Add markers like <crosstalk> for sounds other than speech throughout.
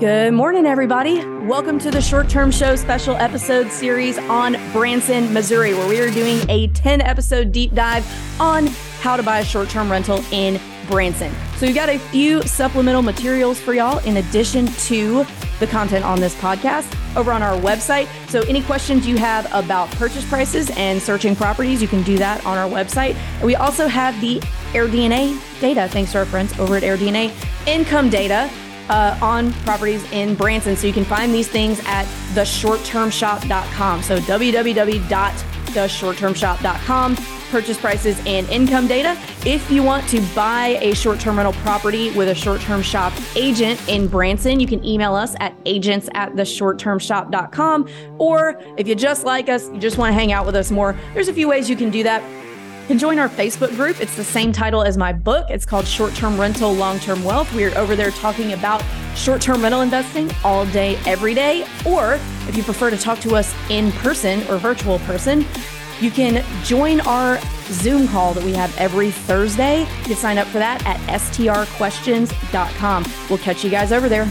Good morning, everybody. Welcome to the Short Term Show special episode series on Branson, Missouri, where we are doing a 10 episode deep dive on how to buy a short term rental in Branson. So, we got a few supplemental materials for y'all in addition to the content on this podcast over on our website. So, any questions you have about purchase prices and searching properties, you can do that on our website. And we also have the AirDNA data, thanks to our friends over at AirDNA, income data uh, on properties in Branson. So you can find these things at theshorttermshop.com. So www.theshorttermshop.com. Purchase prices and income data. If you want to buy a short term rental property with a short term shop agent in Branson, you can email us at agents at. Or if you just like us, you just want to hang out with us more, there's a few ways you can do that can join our Facebook group. It's the same title as my book. It's called Short Term Rental, Long Term Wealth. We're over there talking about short term rental investing all day, every day. Or if you prefer to talk to us in person or virtual person, you can join our Zoom call that we have every Thursday. You can sign up for that at strquestions.com. We'll catch you guys over there.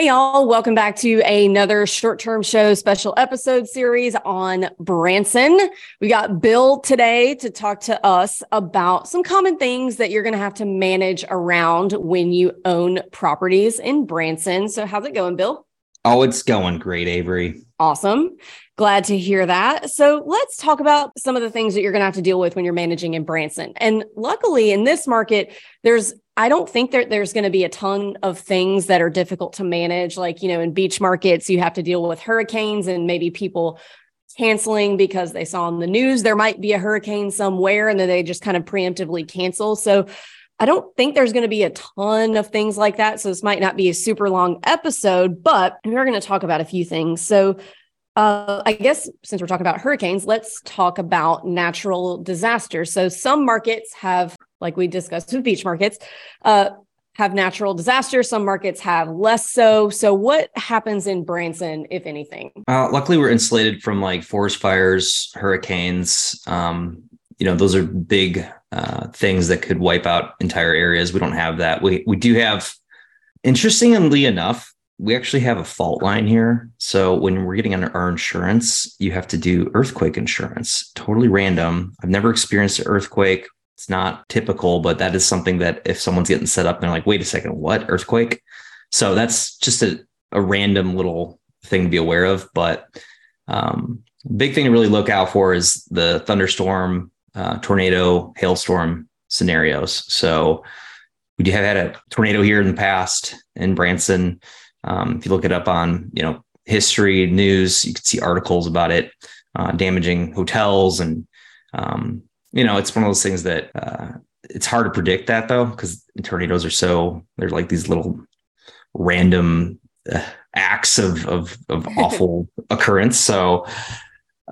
Hey, y'all. Welcome back to another short term show special episode series on Branson. We got Bill today to talk to us about some common things that you're going to have to manage around when you own properties in Branson. So, how's it going, Bill? Oh, it's going great, Avery. Awesome. Glad to hear that. So let's talk about some of the things that you're going to have to deal with when you're managing in Branson. And luckily, in this market, there's I don't think that there's going to be a ton of things that are difficult to manage. Like, you know, in beach markets, you have to deal with hurricanes and maybe people canceling because they saw on the news there might be a hurricane somewhere and then they just kind of preemptively cancel. So I don't think there's going to be a ton of things like that. So this might not be a super long episode, but we're going to talk about a few things. So uh, I guess since we're talking about hurricanes, let's talk about natural disasters. So some markets have, like we discussed with beach markets, uh, have natural disasters. Some markets have less so. So what happens in Branson, if anything? Uh, luckily, we're insulated from like forest fires, hurricanes. Um, you know, those are big uh, things that could wipe out entire areas. We don't have that. We we do have, interestingly enough, we actually have a fault line here. So when we're getting under our insurance, you have to do earthquake insurance. Totally random. I've never experienced an earthquake. It's not typical, but that is something that if someone's getting set up, they're like, wait a second, what earthquake? So that's just a, a random little thing to be aware of. But um, big thing to really look out for is the thunderstorm, uh, tornado, hailstorm scenarios. So we have had a tornado here in the past in Branson. Um, if you look it up on, you know, history news, you can see articles about it uh, damaging hotels, and um, you know, it's one of those things that uh, it's hard to predict that though, because tornadoes are so they're like these little random uh, acts of of, of <laughs> awful occurrence. So.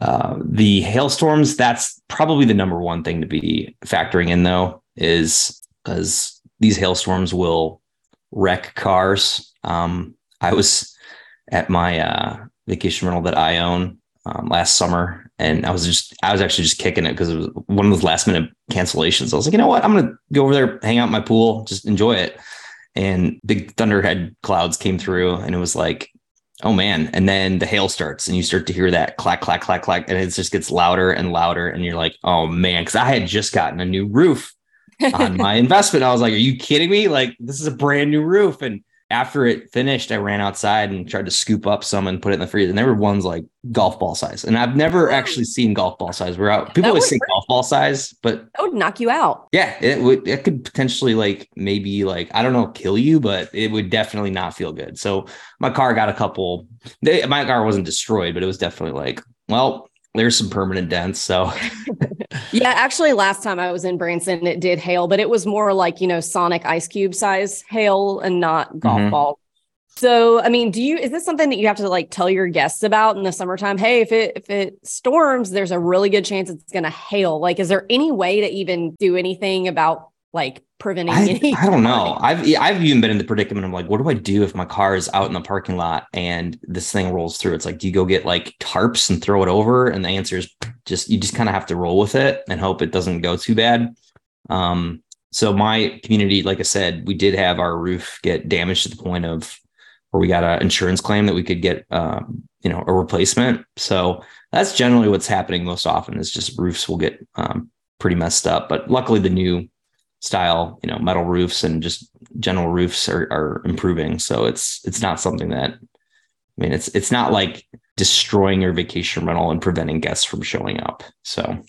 Uh, the hailstorms, that's probably the number one thing to be factoring in, though, is because these hailstorms will wreck cars. Um, I was at my uh, vacation rental that I own um, last summer, and I was just I was actually just kicking it because it was one of those last minute cancellations. I was like, you know what, I'm gonna go over there, hang out in my pool, just enjoy it. And big thunderhead clouds came through, and it was like, oh man! And then the hail starts, and you start to hear that clack, clack, clack, clack, and it just gets louder and louder, and you're like, oh man, because I had just gotten a new roof <laughs> on my investment. I was like, are you kidding me? Like this is a brand new roof, and after it finished, I ran outside and tried to scoop up some and put it in the freezer. And there were ones like golf ball size. And I've never oh. actually seen golf ball size. We're out. People always say golf ball size, but that would knock you out. Yeah, it would. It could potentially like maybe like I don't know kill you, but it would definitely not feel good. So my car got a couple. They, my car wasn't destroyed, but it was definitely like well, there's some permanent dents. So, <laughs> yeah, actually, last time I was in Branson, it did hail, but it was more like, you know, Sonic ice cube size hail and not golf mm-hmm. ball. So, I mean, do you is this something that you have to like tell your guests about in the summertime? Hey, if it if it storms, there's a really good chance it's going to hail. Like, is there any way to even do anything about like preventing I, I don't know. I've I've even been in the predicament of like, what do I do if my car is out in the parking lot and this thing rolls through? It's like, do you go get like tarps and throw it over? And the answer is just you just kind of have to roll with it and hope it doesn't go too bad. Um, so my community, like I said, we did have our roof get damaged to the point of where we got an insurance claim that we could get, um, you know, a replacement. So that's generally what's happening most often is just roofs will get um, pretty messed up. But luckily, the new style, you know, metal roofs and just general roofs are, are improving. So it's it's not something that I mean, it's it's not like destroying your vacation rental and preventing guests from showing up. So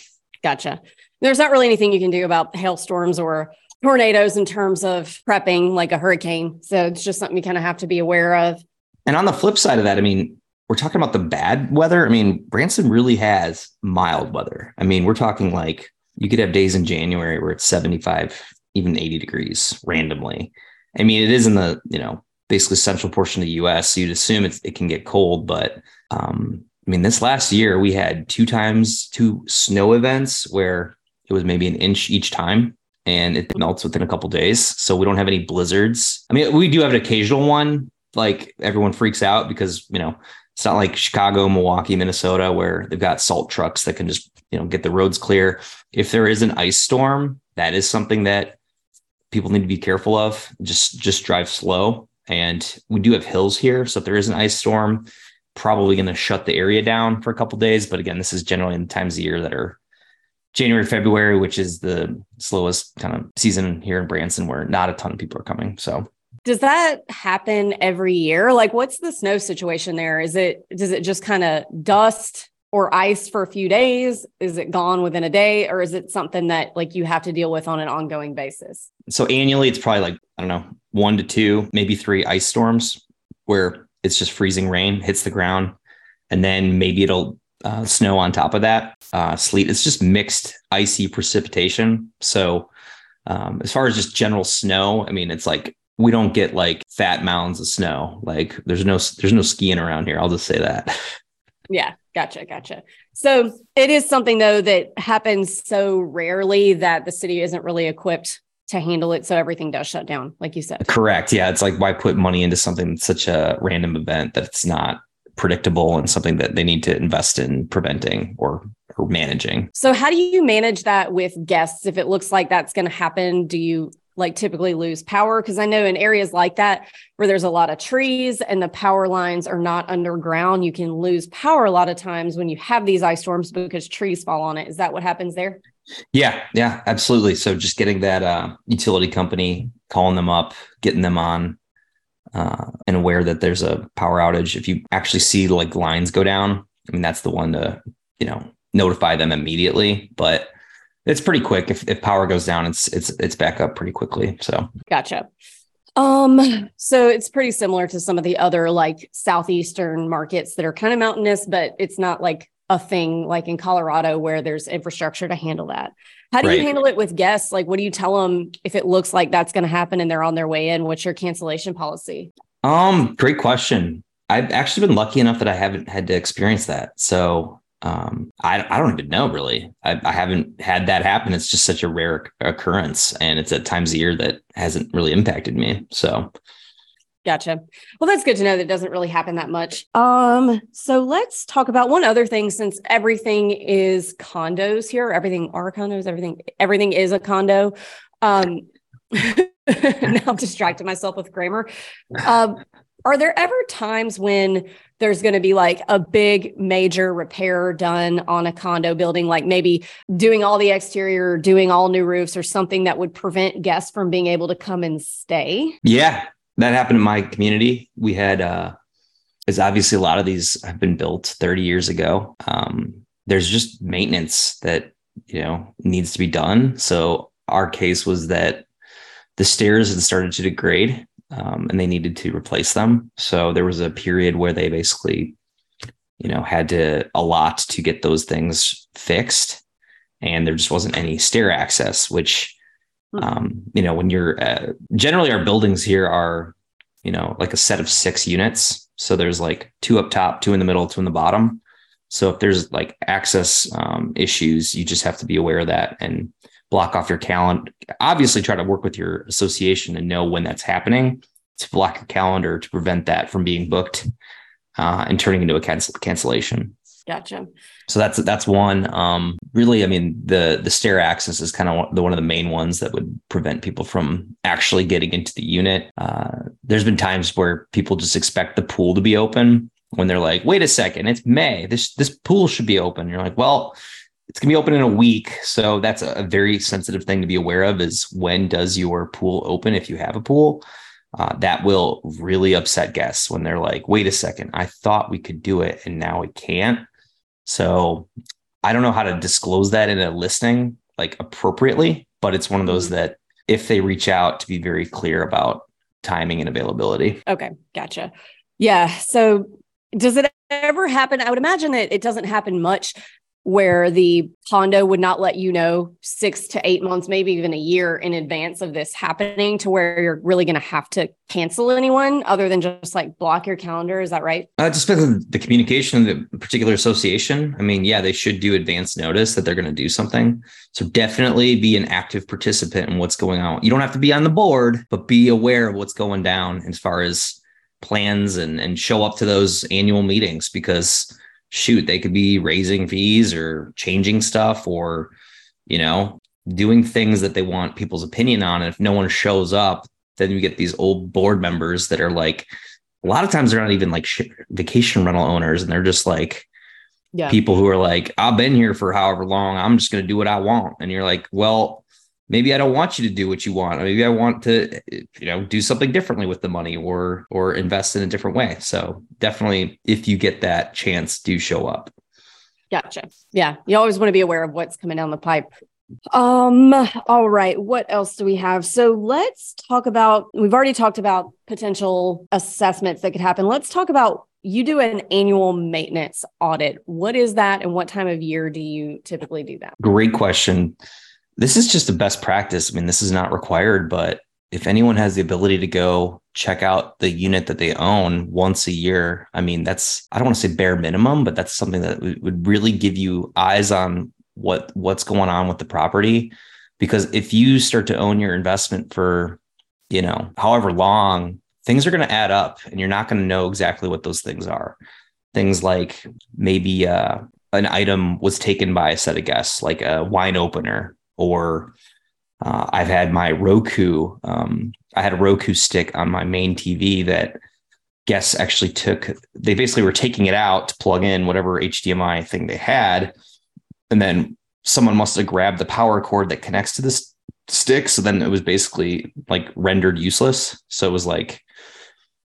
gotcha. There's not really anything you can do about hailstorms or tornadoes in terms of prepping like a hurricane. So it's just something you kind of have to be aware of. And on the flip side of that, I mean, we're talking about the bad weather. I mean, Branson really has mild weather. I mean, we're talking like you could have days in January where it's 75, even 80 degrees randomly. I mean, it is in the, you know, basically central portion of the US. So you'd assume it can get cold, but um, I mean, this last year we had two times two snow events where it was maybe an inch each time and it melts within a couple days. So we don't have any blizzards. I mean, we do have an occasional one. Like everyone freaks out because you know it's not like Chicago, Milwaukee, Minnesota, where they've got salt trucks that can just you know get the roads clear. If there is an ice storm, that is something that people need to be careful of. Just just drive slow. And we do have hills here, so if there is an ice storm, probably going to shut the area down for a couple days. But again, this is generally in the times of year that are January, February, which is the slowest kind of season here in Branson, where not a ton of people are coming. So does that happen every year? Like what's the snow situation there? Is it does it just kind of dust or ice for a few days? Is it gone within a day? Or is it something that like you have to deal with on an ongoing basis? So annually it's probably like, I don't know, one to two, maybe three ice storms where it's just freezing rain hits the ground. And then maybe it'll uh, snow on top of that, uh, sleet. It's just mixed icy precipitation. So, um, as far as just general snow, I mean, it's like we don't get like fat mounds of snow. Like there's no there's no skiing around here. I'll just say that. <laughs> Yeah, gotcha, gotcha. So it is something though that happens so rarely that the city isn't really equipped to handle it. So everything does shut down, like you said. Correct. Yeah, it's like why put money into something that's such a random event that it's not predictable and something that they need to invest in preventing or or managing. So how do you manage that with guests if it looks like that's going to happen? Do you like typically lose power because I know in areas like that where there's a lot of trees and the power lines are not underground, you can lose power a lot of times when you have these ice storms because trees fall on it. Is that what happens there? Yeah, yeah, absolutely. So just getting that uh, utility company, calling them up, getting them on uh, and aware that there's a power outage. If you actually see like lines go down, I mean, that's the one to, you know, notify them immediately. But it's pretty quick. If, if power goes down, it's it's it's back up pretty quickly. So gotcha. Um, so it's pretty similar to some of the other like southeastern markets that are kind of mountainous, but it's not like a thing like in Colorado where there's infrastructure to handle that. How do right. you handle it with guests? Like, what do you tell them if it looks like that's going to happen and they're on their way in? What's your cancellation policy? Um, great question. I've actually been lucky enough that I haven't had to experience that. So um, I, I don't even know really. I, I haven't had that happen. It's just such a rare occurrence, and it's at times a year that hasn't really impacted me. So Gotcha. Well, that's good to know that doesn't really happen that much. Um, so let's talk about one other thing since everything is condos here, everything are condos, everything, everything is a condo. Um, <laughs> now I'm distracting myself with grammar. Um, are there ever times when there's going to be like a big major repair done on a condo building, like maybe doing all the exterior, doing all new roofs, or something that would prevent guests from being able to come and stay? Yeah, that happened in my community. We had, uh, because obviously a lot of these have been built 30 years ago. Um, there's just maintenance that, you know, needs to be done. So our case was that the stairs had started to degrade um, and they needed to replace them. So there was a period where they basically, you know, had to allot to get those things fixed. And there just wasn't any stair access, which Hmm. Um, you know, when you're uh, generally our buildings here are, you know, like a set of six units. So there's like two up top, two in the middle, two in the bottom. So if there's like access um, issues, you just have to be aware of that and block off your calendar. Obviously, try to work with your association and know when that's happening to block your calendar to prevent that from being booked uh, and turning into a cancel- cancellation. Gotcha. So that's that's one. Um, really, I mean, the the stair access is kind of the one of the main ones that would prevent people from actually getting into the unit. Uh, there's been times where people just expect the pool to be open when they're like, "Wait a second, it's May. This this pool should be open." You're like, "Well." It's gonna be open in a week, so that's a, a very sensitive thing to be aware of. Is when does your pool open if you have a pool? Uh, that will really upset guests when they're like, wait a second, I thought we could do it and now we can't. So I don't know how to disclose that in a listing like appropriately, but it's one of those mm-hmm. that if they reach out to be very clear about timing and availability. Okay, gotcha. Yeah. So does it ever happen? I would imagine that it doesn't happen much, where the condo would not let you know six to eight months, maybe even a year in advance of this happening to where you're really going to have to cancel anyone other than just like block your calendar. Is that right? Uh, just of the communication of the particular association. I mean, yeah, they should do advance notice that they're going to do something. So definitely be an active participant in what's going on. You don't have to be on the board, but be aware of what's going down as far as plans and, and show up to those annual meetings because shoot, they could be raising fees or changing stuff or, you know, doing things that they want people's opinion on. And if no one shows up, then you get these old board members that are like, a lot of times they're not even like vacation rental owners and they're just like yeah. people who are like, I've been here for however long. I'm just going to do what I want. And you're like, well, maybe I don't want you to do what you want. Maybe I want to, you know, do something differently with the money or or invest in a different way. So definitely, if you get that chance, do show up. Gotcha. Yeah, you always want to be aware of what's coming down the pipe. Um, all right. What else do we have? So let's talk about we've already talked about potential assessments that could happen. Let's talk about you do an annual maintenance audit. What is that and what time of year do you typically do that? Great question this is just a best practice. I mean, this is not required, but if anyone has the ability to go check out the unit that they own once a year, I mean, that's I don't want to say bare minimum, but that's something that would really give you eyes on what what's going on with the property. Because if you start to own your investment for, you know, however long, things are going to add up and you're not going to know exactly what those things are. Things like maybe uh, an item was taken by a set of guests, like a wine opener or uh, I've had my Roku. Um, I had a Roku stick on my main TV that guests actually took. They basically were taking it out to plug in whatever HDMI thing they had, and then someone must have grabbed the power cord that connects to this stick. So then it was basically like rendered useless. So it was like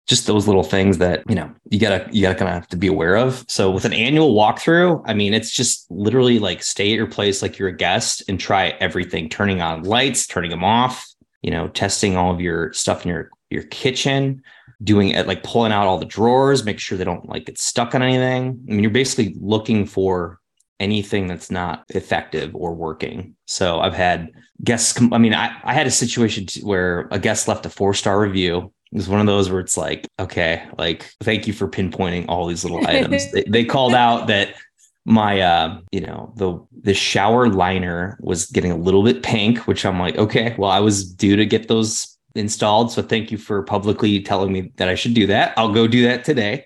just those little things that you know you gotta you gotta kind of have to be aware of. So with an annual walkthrough i mean it's just literally like stay at your place like you're a guest and try everything turning on lights turning them off you know testing all of your stuff in your your kitchen doing it like pulling out all the drawers make sure they don't like get stuck on anything. I mean you're basically looking for anything that's not effective or working. So i've had guests i mean i, I had a situation where a guest left a four star review it's one of those where it's like, okay, like thank you for pinpointing all these little items. <laughs> they, they called out that my uh you know the the shower liner was getting a little bit pink which i'm like okay well i was due to get those installed. So thank you for publicly telling me that i should do that. I'll go do that today.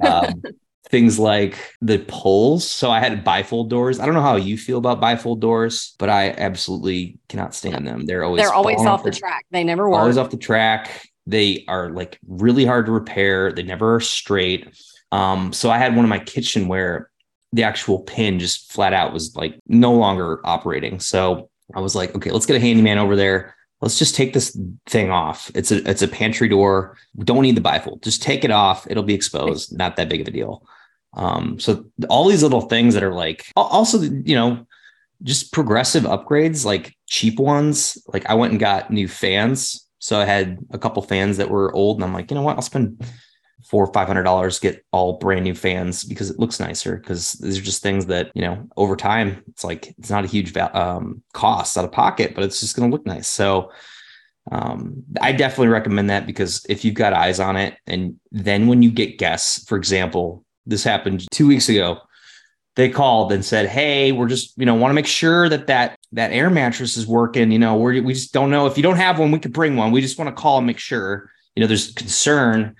Um, <laughs> things like the poles. So i had bifold doors. I don't know how you feel about bifold doors but i absolutely cannot stand them. They're always they're always off the track. They never work. always off the track they are like really hard to repair. They never are straight. Um, so I had one in my kitchen where the actual pin just flat out was like no longer operating. So I was like, okay, let's get a handyman over there. Let's just take this thing off. It's a it's a pantry door. We don't need the bifold. Just take it off. It'll be exposed. Not that big of a deal. Um, so all these little things that are like also, you know, just progressive upgrades, like cheap ones. Like I went and got new fans so I had a couple fans that were old, and I'm like, you know what? I'll spend four or five hundred dollars get all brand new fans because it looks nicer. Because these are just things that you know over time it's like it's not a huge um, cost out of pocket, but it's just going to look nice. So um, I definitely recommend that because if you've got eyes on it, and then when you get guests, for example, this happened two weeks ago they called and said, "Hey, we're just you know want to make sure that that that air mattress is working. You know, we we just don't know if you don't have one, we could bring one. We just want to call and make sure. You know, there's concern."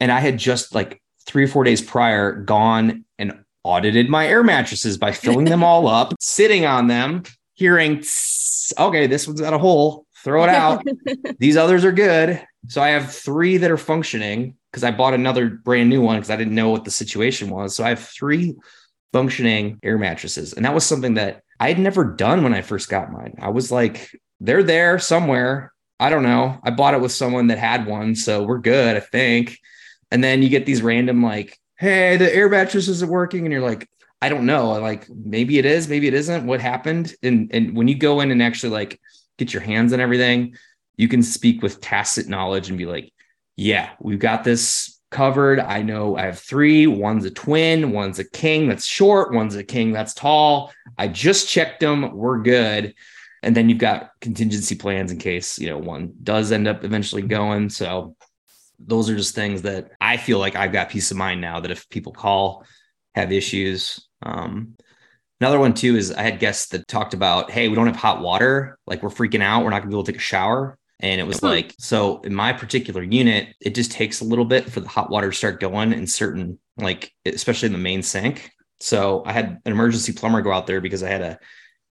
And I had just like three or four days prior gone and audited my air mattresses by filling them all <laughs> up, sitting on them, hearing, okay, this one's got a hole, throw it out. <laughs> These others are good. So I have three that are functioning because I bought another brand new one because I didn't know what the situation was. So I have three functioning air mattresses. And that was something that I had never done when I first got mine. I was like, they're there somewhere. I don't know. I bought it with someone that had one. So we're good, I think. And then you get these random, like, hey, the air mattress isn't working. And you're like, I don't know. Like maybe it is, maybe it isn't. What happened? And and when you go in and actually like get your hands on everything, you can speak with tacit knowledge and be like, yeah, we've got this covered. I know I have three. One's a twin, one's a king that's short, one's a king that's tall. I just checked them. We're good. And then you've got contingency plans in case, you know, one does end up eventually going. So those are just things that I feel like I've got peace of mind now that if people call, have issues. Um, another one too is I had guests that talked about, hey, we don't have hot water. Like we're freaking out. We're not gonna be able to take a shower. And it was like, so in my particular unit, it just takes a little bit for the hot water to start going in certain, like, especially in the main sink. So I had an emergency plumber go out there because I had a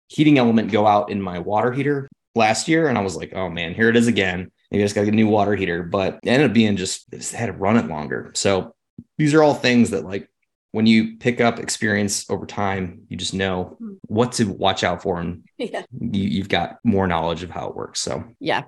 heating element go out in my water heater last year. And I was like, oh man, here it is again. Maybe I just got to get a new water heater. But it ended up being just, just had to run it longer. So these are all things that, like, when you pick up experience over time, you just know hmm. what to watch out for. And <laughs> yeah. you, you've got more knowledge of how it works. So, yeah,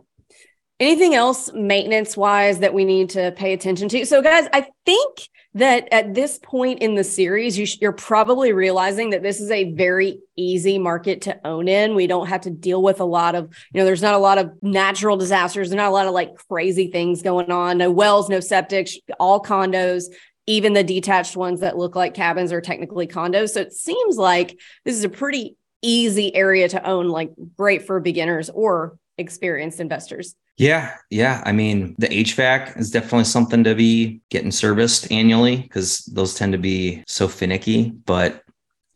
Anything else maintenance wise that we need to pay attention to? So, guys, I think that at this point in the series, you sh- you're probably realizing that this is a very easy market to own in. We don't have to deal with a lot of, you know, there's not a lot of natural disasters. There's not a lot of like crazy things going on. No wells, no septic, all condos. Even the detached ones that look like cabins are technically condos. So it seems like this is a pretty easy area to own, like great for beginners or experienced investors. Yeah, yeah. I mean, the HVAC is definitely something to be getting serviced annually because those tend to be so finicky. But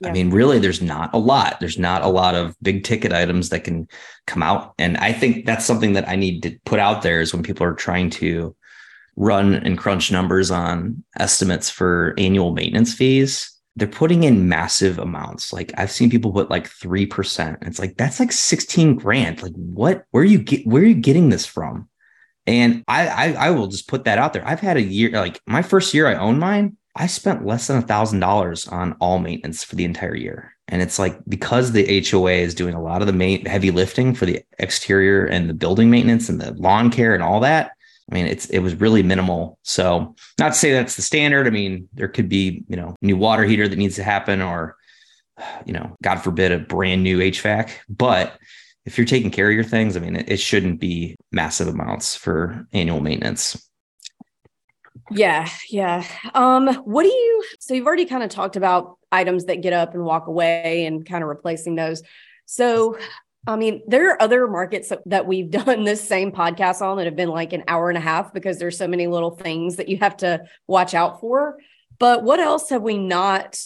yeah. I mean, really, there's not a lot. There's not a lot of big ticket items that can come out. And I think that's something that I need to put out there is when people are trying to run and crunch numbers on estimates for annual maintenance fees they're putting in massive amounts. Like I've seen people put like 3%. It's like that's like 16 grand. Like what where are you get where are you getting this from? And I, I I will just put that out there. I've had a year like my first year I owned mine, I spent less than a thousand dollars on all maintenance for the entire year. And it's like because the HOA is doing a lot of the main heavy lifting for the exterior and the building maintenance and the lawn care and all that, I mean, it's it was really minimal. So not to say that's the standard. I mean, there could be, you know, new water heater that needs to happen or, you know, God forbid a brand new HVAC. But if you're taking care of your things, I mean, it, it shouldn't be massive amounts for annual maintenance. Yeah, yeah. Um, what do you so you've already kind of talked about items that get up and walk away and kind of replacing those. So I mean, there are other markets that we've <laughs> done this same podcast on that have been like an hour and a half because there's so many little things that you have to watch out for. But what else have we not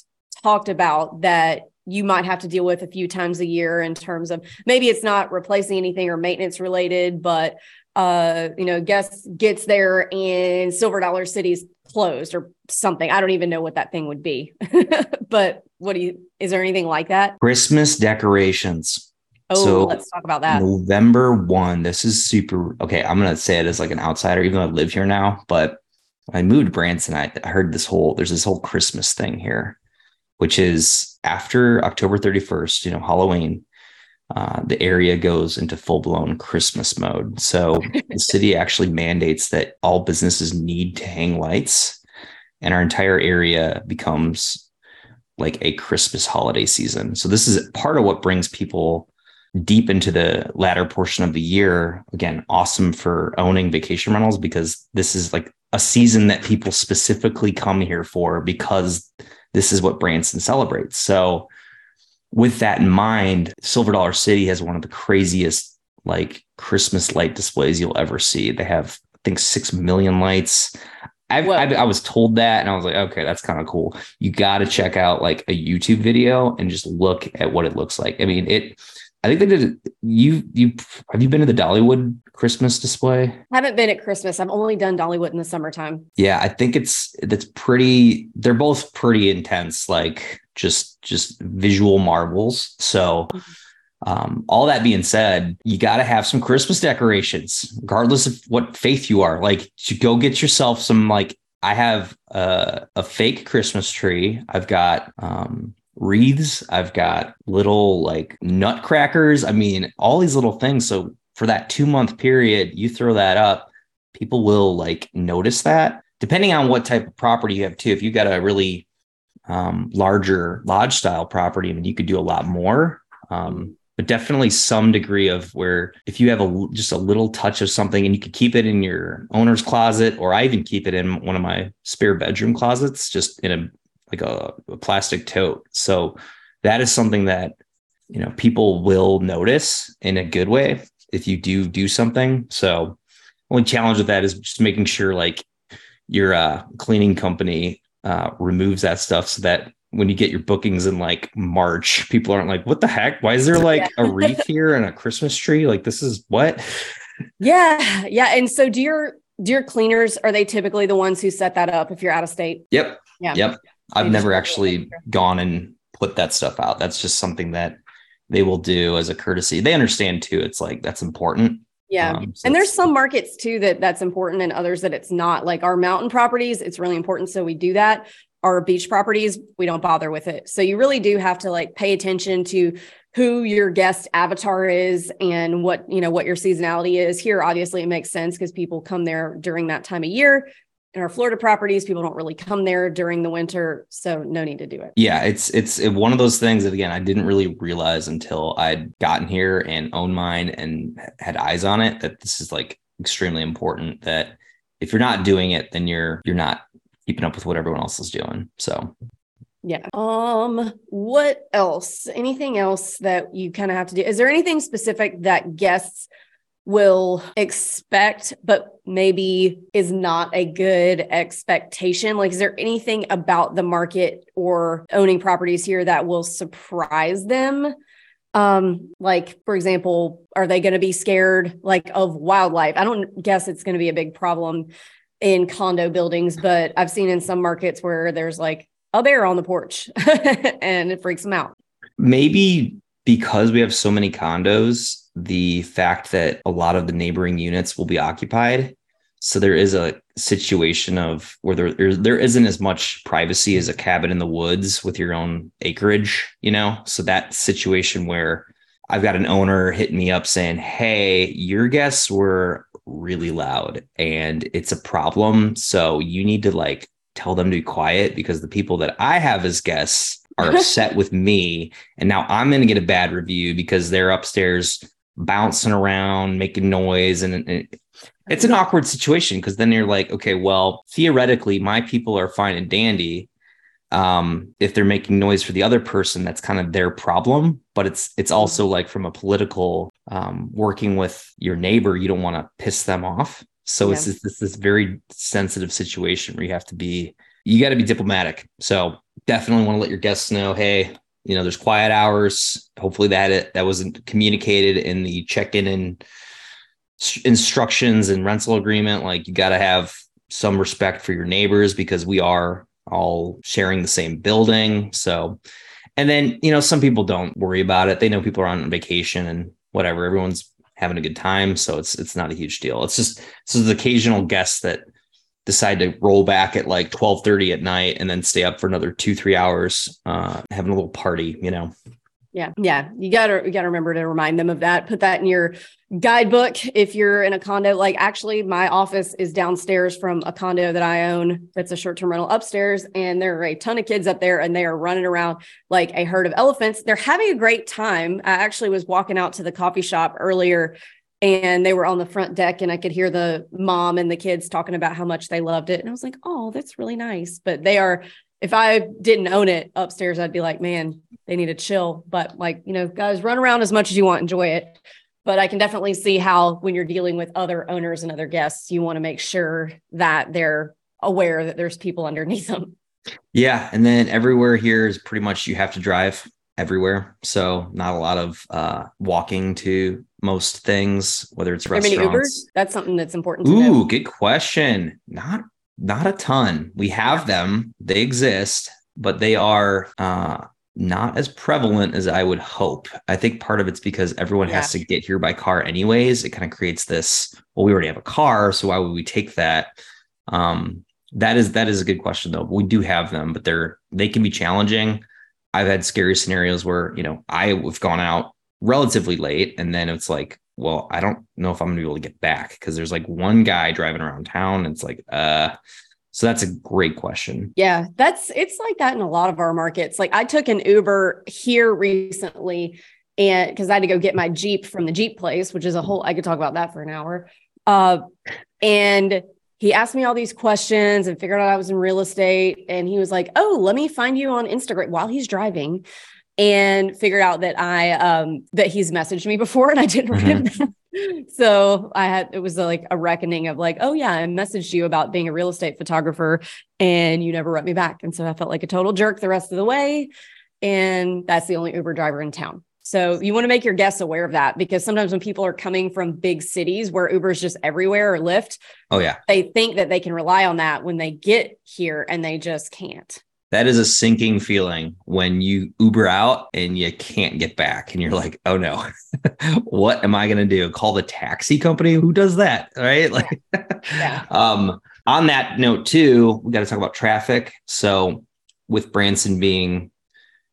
talked about that you might have to deal with a few times a year in terms of maybe it's not replacing anything or maintenance related, but uh, you know, guest gets there and Silver Dollar City's closed or something. I don't even know what that thing would be. <laughs> but what do you is there anything like that? Christmas decorations. Oh, so let's talk about that. November 1. This is super. Okay. I'm going to say it as like an outsider, even though I live here now. But I moved to Branson, I, I heard this whole, there's this whole Christmas thing here, which is after October 31st, you know, Halloween, uh, the area goes into full blown Christmas mode. So the <laughs> city actually mandates that all businesses need to hang lights, and our entire area becomes like a Christmas holiday season. So this is part of what brings people deep into the latter portion of the year, again, awesome for owning vacation rentals because this is like a season that people specifically come here for because this is what Branson celebrates. So, with that in mind, Silver Dollar City has one of the craziest like Christmas light displays you'll ever see. They have, I think, six million lights. I, I, was told that and I was like, okay, that's kind of cool. You got to check out like a YouTube video and just look at what it looks like. I mean, it I think they did. You you have you been to the Dollywood Christmas display? I haven't been at Christmas. I've only done Dollywood in the summertime. Yeah, I think it's that's pretty. They're both pretty intense, like just just visual marvels. So. Mm-hmm. Um, all that being said, you got to have some Christmas decorations, regardless of what faith you are. Like, to go get yourself some. Like, I have a, a fake Christmas tree. I've got um, wreaths. I've got little like nutcrackers. I mean, all these little things. So for that two month period, you throw that up, people will like notice that. Depending on what type of property you have too. If you got a really um, larger lodge style property, I mean, you could do a lot more. Um, but definitely some degree of where if you have a just a little touch of something and you could keep it in your owner's closet or i even keep it in one of my spare bedroom closets just in a like a, a plastic tote. So that is something that you know people will notice in a good way if you do do something. So only challenge with that is just making sure like your uh, cleaning company uh, removes that stuff so that when you get your bookings in like March, people aren't like, what the heck? Why is there like yeah. a wreath here and a Christmas tree? Like this is what? Yeah. Yeah. And so do your do your cleaners, are they typically the ones who set that up if you're out of state? Yep. Yeah. Yep. I've never actually gone and put that stuff out. That's just something that they will do as a courtesy. They understand too. It's like that's important. Yeah. Um, so and there's some markets too that that's important and others that it's not. Like our mountain properties, it's really important. So we do that. Our beach properties, we don't bother with it. So you really do have to like pay attention to who your guest avatar is and what, you know, what your seasonality is. Here, obviously, it makes sense because people come there during that time of year in our Florida properties, people don't really come there during the winter, so no need to do it. Yeah, it's it's one of those things that again I didn't really realize until I'd gotten here and owned mine and had eyes on it that this is like extremely important. That if you're not doing it, then you're you're not keeping up with what everyone else is doing. So yeah. Um, what else? Anything else that you kind of have to do? Is there anything specific that guests will expect, but maybe is not a good expectation? Like, is there anything about the market or owning properties here that will surprise them? Um, like, for example, are they going to be scared like of wildlife? I don't guess it's going to be a big problem in condo buildings, but I've seen in some markets where there's like a bear on the porch <laughs> and it freaks them out. Maybe because we have so many condos, the fact that a lot of the neighboring units will be occupied. So there is a situation of where there, there, there isn't as much privacy as a cabin in the woods with your own acreage, you know? So that situation where I've got an owner hitting me up saying, Hey, your guests were really loud and it's a problem. So you need to like tell them to be quiet because the people that I have as guests are <laughs> upset with me. And now I'm going to get a bad review because they're upstairs bouncing around, making noise. And, it's an awkward situation because then you're like, okay, well, theoretically, my people are fine and dandy. Um, if they're making noise for the other person, that's kind of their problem. But it's it's mm-hmm. also like from a political um, working with your neighbor, you don't want to piss them off. So yeah. it's this, this this very sensitive situation where you have to be you got to be diplomatic. So definitely want to let your guests know, hey, you know, there's quiet hours. Hopefully that that wasn't communicated in the check-in and instructions and rental agreement. Like you got to have some respect for your neighbors because we are all sharing the same building. So, and then, you know, some people don't worry about it. They know people are on vacation and whatever. Everyone's having a good time. So it's, it's not a huge deal. It's just, so the occasional guests that decide to roll back at like 12 30 at night and then stay up for another two three hours uh, having a little party you know? Yeah. Yeah. You gotta you gotta remember to remind them of that. Put that in your guidebook if you're in a condo. Like actually my office is downstairs from a condo that i own that's a short-term rental upstairs and there are a ton of kids up there and they are running around like a herd of elephants. They're having a great time. I actually was walking out to the coffee shop earlier and they were on the front deck and i could hear the mom and the kids talking about how much they loved it. And i was like oh that's really nice. But they are if i didn't own it upstairs i'd be like man they need to chill. But like you know guys run around as much as you want enjoy it. But i can definitely see how when you're dealing with other owners and other guests you want to make sure that they're aware that there's people underneath them. Yeah and then everywhere here is pretty much you have to drive everywhere. So not a lot of uh, walking to most things, whether it's restaurants. That's something that's important to Ooh, know. good question. Not not a ton. We have them. They exist, but they are uh not as prevalent as I would hope. I think part of it's because everyone has to get here by car anyways. It kind of creates this, well, we already have a car, so why would we take that? Um that is that is a good question though. We do have them, but they're they can be challenging. I've had scary scenarios where, you know, I have gone out relatively late and then it's like, well, I don't know if I'm gonna be able to get back because there's like one guy driving around town. And it's like, uh, so that's a great question. Yeah, that's it's like that in a lot of our markets. Like I took an Uber here recently and because I had to go get my Jeep from the Jeep place, which is a whole I could talk about that for an hour. Uh and he asked me all these questions and figured out I was in real estate. And he was like, Oh, let me find you on Instagram while he's driving and figured out that I um that he's messaged me before and I didn't write him down. <laughs> So I had it was like a reckoning of like, oh yeah, I messaged you about being a real estate photographer and you never wrote me back. And so I felt like a total jerk the rest of the way. And that's the only Uber driver in town. So you want to make your guests aware of that because sometimes when people are coming from big cities where Uber is just everywhere or Lyft, Oh yeah. they think that they can rely on that when they get here and they just can't. That is a sinking feeling when you Uber out and you can't get back and you're like, oh no, <laughs> what am I going to do? Call the taxi company? Who does that? Right. Like, Yeah. <laughs> um, on that note too, we got to talk about traffic. So with Branson being,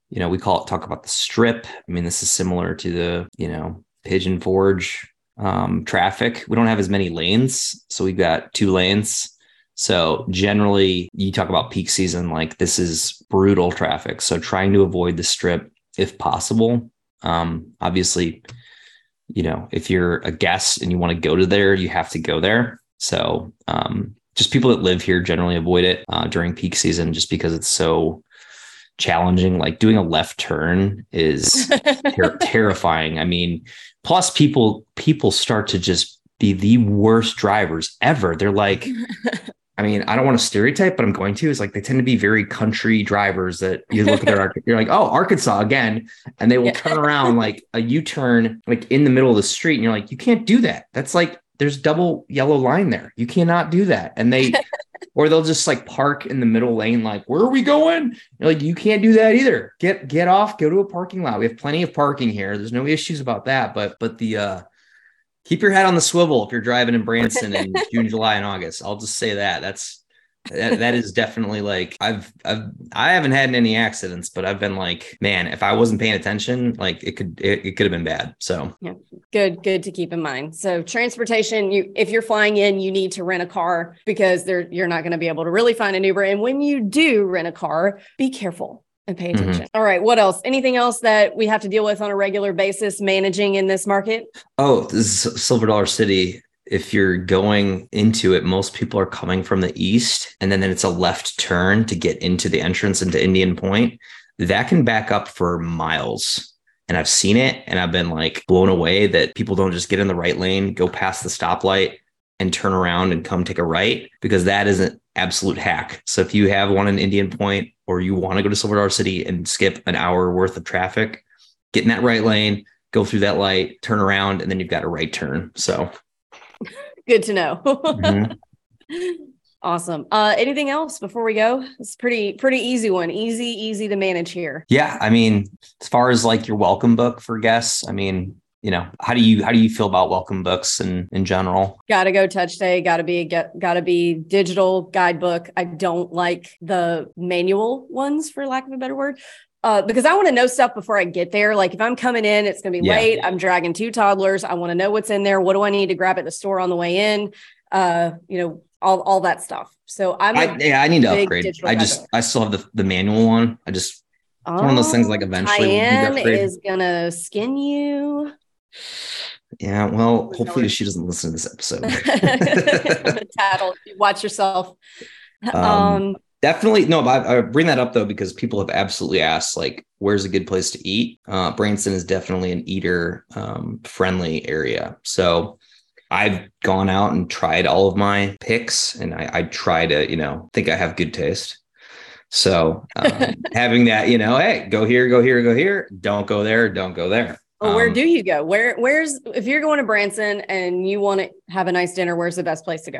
you know, we call it talk about the strip. I mean, this is similar to the, you know, Pigeon Forge um, traffic. We don't have as many lanes. So we've got two lanes. So generally, you talk about peak season, like this is brutal traffic. So trying to avoid the strip if possible. Um, obviously, you know, if you're a guest and you want to go to there, you have to go there. So um, just people that live here generally avoid it uh, during peak season just because it's so challenging. Like doing a left turn is <laughs> ter- terrifying. I mean, plus people people start to just be the worst drivers ever. They're like, <laughs> I mean, I don't want to stereotype, but I'm going to. Is like they tend to be very country drivers that you look at their, <laughs> you're like, oh, Arkansas again, and they will Yeah. turn <laughs> around like a U-turn, like in the middle of the street, and you're like, you can't do that. That's like there's double yellow line there. You cannot do that. And they, <laughs> or they'll just like park in the middle lane, like, where are we going? You're like, you can't do that either. Get get off, go to a parking lot. We have plenty of parking here. There's no issues about that. But but the uh keep your head on the swivel if you're driving in Branson in <laughs> June, July, and August. I'll just say that. That's that, that is definitely like I've I've I haven't had any accidents, but I've been like, man, if I wasn't paying attention, like it could it, it could have been bad. So yeah, good good to keep in mind so transportation you if you're flying in you need to rent a car because there you're not going to be able to really find an uber and when you do rent a car be careful and pay Mhm. attention all right what else anything else that we have to deal with on a regular basis managing in this market oh, this is Silver Dollar City. If you're going into it, most people are coming from the east, and then, then it's a left turn to get into the entrance into Indian Point. That can back up for miles. And I've seen it and I've been like blown away that people don't just get in the right lane, go past the stoplight and turn around and come take a right because that is an absolute hack. So if you have one in Indian Point or you want to go to Silver Dollar City and skip an hour worth of traffic, get in that right lane, go through that light, turn around, and then you've got a right turn. So <laughs> good to know mhm. <laughs> awesome uh anything else before we go it's pretty pretty easy one easy easy to manage here yeah, I mean, as far as like your welcome book for guests, I mean, you know, how do you how do you feel about welcome books in in general? gotta go Touch Stay gotta be get gotta be digital guidebook i don't like the manual ones for lack of a better word uh, because I want to know stuff before I get there. Like if I'm coming in, it's going to be Yeah. late. I'm dragging two toddlers. I want to know what's in there. What do I need to grab at the store on the way in? Uh, you know, all all that stuff. So I'm. I, yeah, I need to upgrade. I just guidebook. I still have the the manual one. I just one of those things, like, eventually need to Diane is gonna skin you. Yeah. Well, hopefully she doesn't listen to this episode. <laughs> Tattle. Watch yourself. Um, Um, Definitely no, but I, I bring that up though because people have absolutely asked like, where's a good place to eat? Uh, Branson is definitely an eater um, friendly area. So I've gone out and tried all of my picks, and I, I try to, you know, think I have good taste. So um, <laughs> having that, you know, hey, go here, go here, go here. Don't go there. Don't go there. Well, where Um, do you go? Where where's if you're going to Branson and you want to have a nice dinner, where's the best place to go?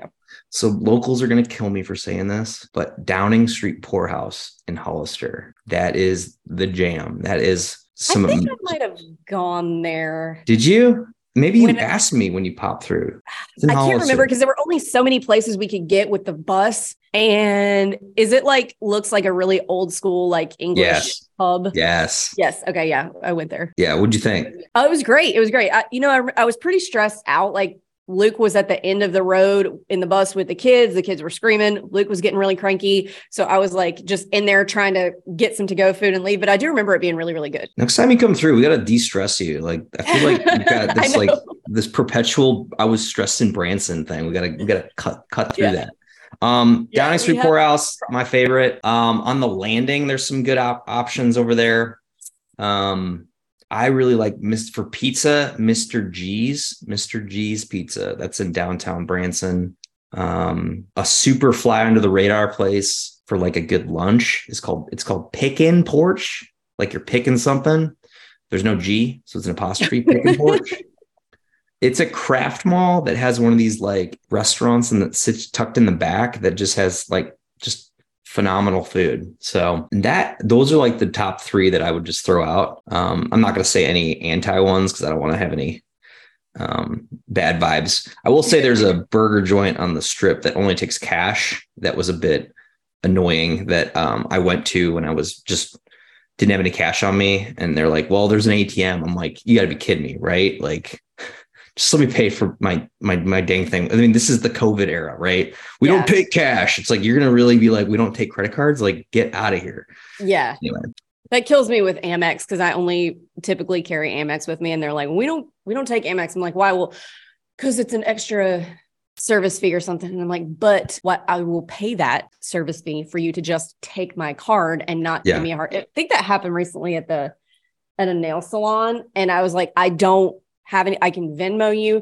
So locals are going to kill me for saying this, but Downing Street Pour House in Hollister, that is the jam. That is some. I think I might have gone there. Did you? Maybe you When- asked me when you popped through. I can't remember because there were only so many places we could get with the bus. And is it like looks like a really old school like English Yes. pub? Yes. Yes. Okay. Yeah, I went there. Yeah. What'd you think? Oh, it was great. It was great. I, you know, I, I was pretty stressed out. Like Luke was at the end of the road in the bus with the kids. The kids were screaming. Luke was getting really cranky. So I was like just in there trying to get some to go food and leave. But I do remember it being really, really good. Next time you come through, we got to de-stress you. Like I feel like you <laughs> got this like this perpetual I was stressed in Branson thing. We gotta we gotta cut cut through Yeah. that. Um Yeah, Downing Street Pour House, my favorite. Um on the landing, there's some good op- options over there. Um I really like Mr. for pizza, Mr. G's, Mr. G's Pizza. That's in downtown Branson. Um, a super fly under the radar place for like a good lunch is called it's called Pickin' Porch. Like you're picking something. There's no G, so it's an apostrophe Pickin' <laughs> Porch. It's a craft mall that has one of these like restaurants and that sits tucked in the back that just has like just phenomenal food. So that those are like the top three that I would just throw out. Um, I'm not going to say any anti ones because I don't want to have any um, bad vibes. I will say there's a burger joint on the strip that only takes cash. That was a bit annoying. That um, I went to when I was just didn't have any cash on me, and they're like, "Well, there's an ATM." I'm like, "You got to be kidding me, right?" Like. Just let me pay for my my my dang thing. I mean, this is the COVID era, right? We Yeah. don't take cash. It's like you're gonna really be like, we don't take credit cards. Like, get out of here. Yeah. Anyway. That kills me with Amex because I only typically carry Amex with me, and they're like, "We don't, we don't take Amex." I'm like, "Why?" Well, because it's an extra service fee or something. And I'm like, "But what? I will pay that service fee for you to just take my card and not Yeah. give me a heart." I think that happened recently at the at a nail salon, and I was like, "I don't have any. I can Venmo you."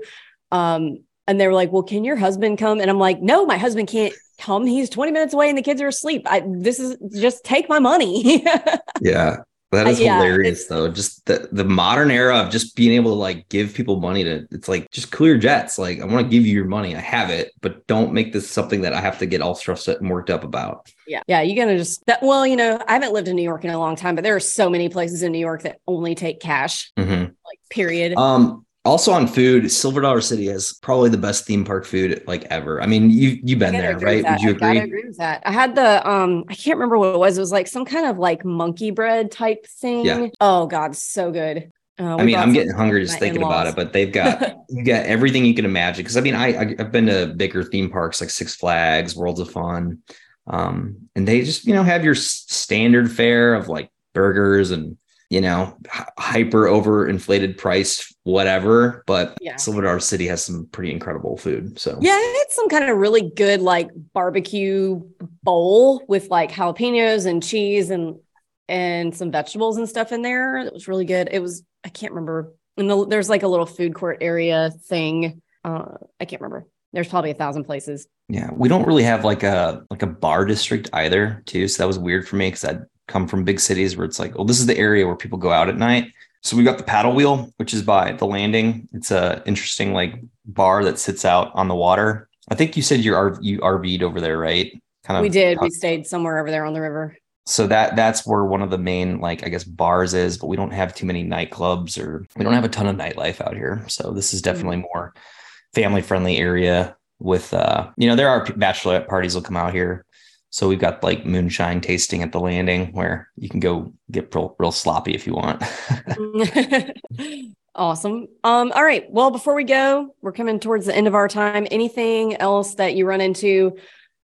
Um, and they were like, "Well, can your husband come?" And I'm like, "No, my husband can't." Come, he's 20 minutes away and the kids are asleep. I this is just take my money. <laughs> Yeah. That is Uh, yeah, hilarious though. Just the, the modern era of just being able to like give people money to it's like just clear jets. Like I want to give you your money. I have it, but don't make this something that I have to get all stressed out and worked up about. Yeah. Yeah. You're going to just, that, well, you know, I haven't lived in New York in a long time, but there are so many places in New York that only take cash, Mhm. Like, period. Um also on food, Silver Dollar City has probably the best theme park food like ever. I mean, you you've been there, right? Would you I agree? agree with that. I had the, um, I can't remember what it was. It was like some kind of like monkey bread type thing. Yeah. Oh God, so good. Uh, I mean, I'm getting hungry just thinking about in-laws. it, but they've got <laughs> you got everything you can imagine. Because I mean, I, I I've been to bigger theme parks like Six Flags, Worlds of Fun, um, and they just you know have your standard fare of like burgers and you know hyper over inflated price whatever. But Yeah. Silver Dollar City has some pretty incredible food. So Yeah, it's some kind of really good like barbecue bowl with like jalapenos and cheese and and some vegetables and stuff in there. It was really good. It was I can't remember. And the, there's like a little food court area thing. Uh, I can't remember. There's probably a thousand places. Yeah, we don't really have like a like a bar district either, too. So that was weird for me because I'd come from big cities where it's like, well, this is the area where people go out at night. So we've got the paddle wheel, which is by the landing. It's a interesting like bar that sits out on the water. I think you said you are you RV'd over there, right? Kind of. we did. We stayed somewhere over there on the river. so that that's where one of the main like I guess bars is, but we don't have too many nightclubs or we don't have a ton of nightlife out here. So this is definitely more family friendly area with uh you know there are bachelorette parties will come out here. So we've got like moonshine tasting at the landing where you can go get real, real sloppy if you want. <laughs> awesome. Um, all right. Well, before we go, we're coming towards the end of our time. Anything else that you run into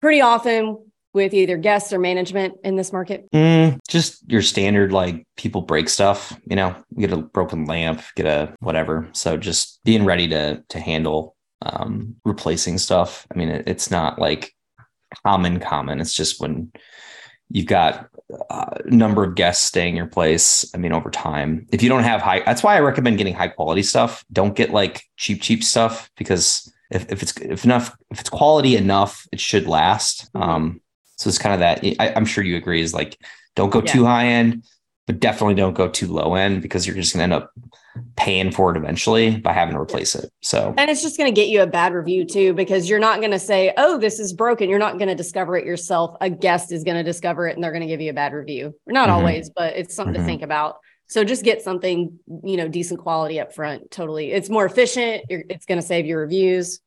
pretty often with either guests or management in this market? Mm, just your standard like people break stuff, you know, get a broken lamp, get a whatever. So just being ready to to handle um replacing stuff. I mean, it, it's not like common common. It's just when you've got a number of guests staying your place. I mean, over time, if you don't have high, that's why I recommend getting high quality stuff. Don't get like cheap, cheap stuff because if, if it's if enough, if it's quality enough, it should last. Mhm. Um, So it's kind of that. I, am sure you agree. Is like don't go yeah. too high end, but definitely don't go too low end because you're just going to end up paying for it eventually by having to replace it. So, and it's just going to get you a bad review too, because you're not going to say, Oh, this is broken. You're not going to discover it yourself. A guest is going to discover it and they're going to give you a bad review. Not mm-hmm. always, but it's something mm-hmm. to think about. So just get something, you know, decent quality up front. Totally. It's more efficient. It's going to save your reviews.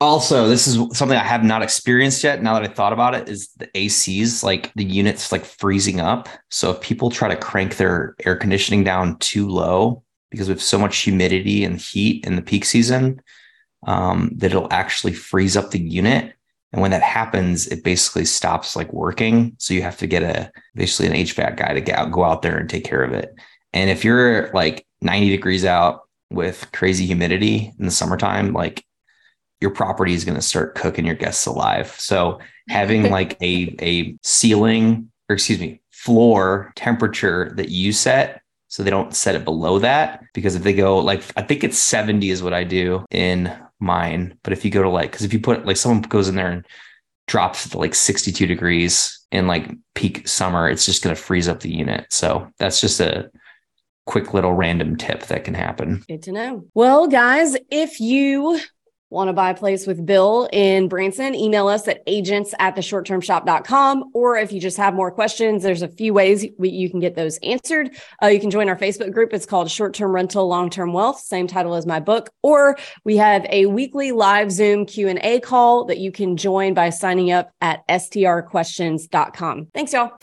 Also, this is something I have not experienced yet. Now that I thought about it, is the ACs like the units like freezing up. So if people try to crank their air conditioning down too low because we have so much humidity and heat in the peak season, um, that it'll actually freeze up the unit. And when that happens, it basically stops like working. So you have to get a basically an HVAC guy to get out, go out there and take care of it. And if you're like 90 degrees out with crazy humidity in the summertime, like your property is going to start cooking your guests alive. So <laughs> having like a a ceiling or excuse me, floor temperature that you set so they don't set it below that because if they go like I think it's 70 is what I do in mine, but if you go to like cuz if you put like someone goes in there and drops to like 62 degrees in like peak summer, it's just going to freeze up the unit. So that's just a quick little random tip that can happen. Good to know. Well, guys, if you want to buy a place with Bill in Branson, email us at agents at the shorttermshop.com. Or if you just have more questions, there's a few ways we, you can get those answered. Uh, you can join our Facebook group. It's called Short Term Rental, Long Term Wealth, same title as my book. Or we have a weekly live Zoom Q&A call that you can join by signing up at strquestions.com. Thanks, y'all.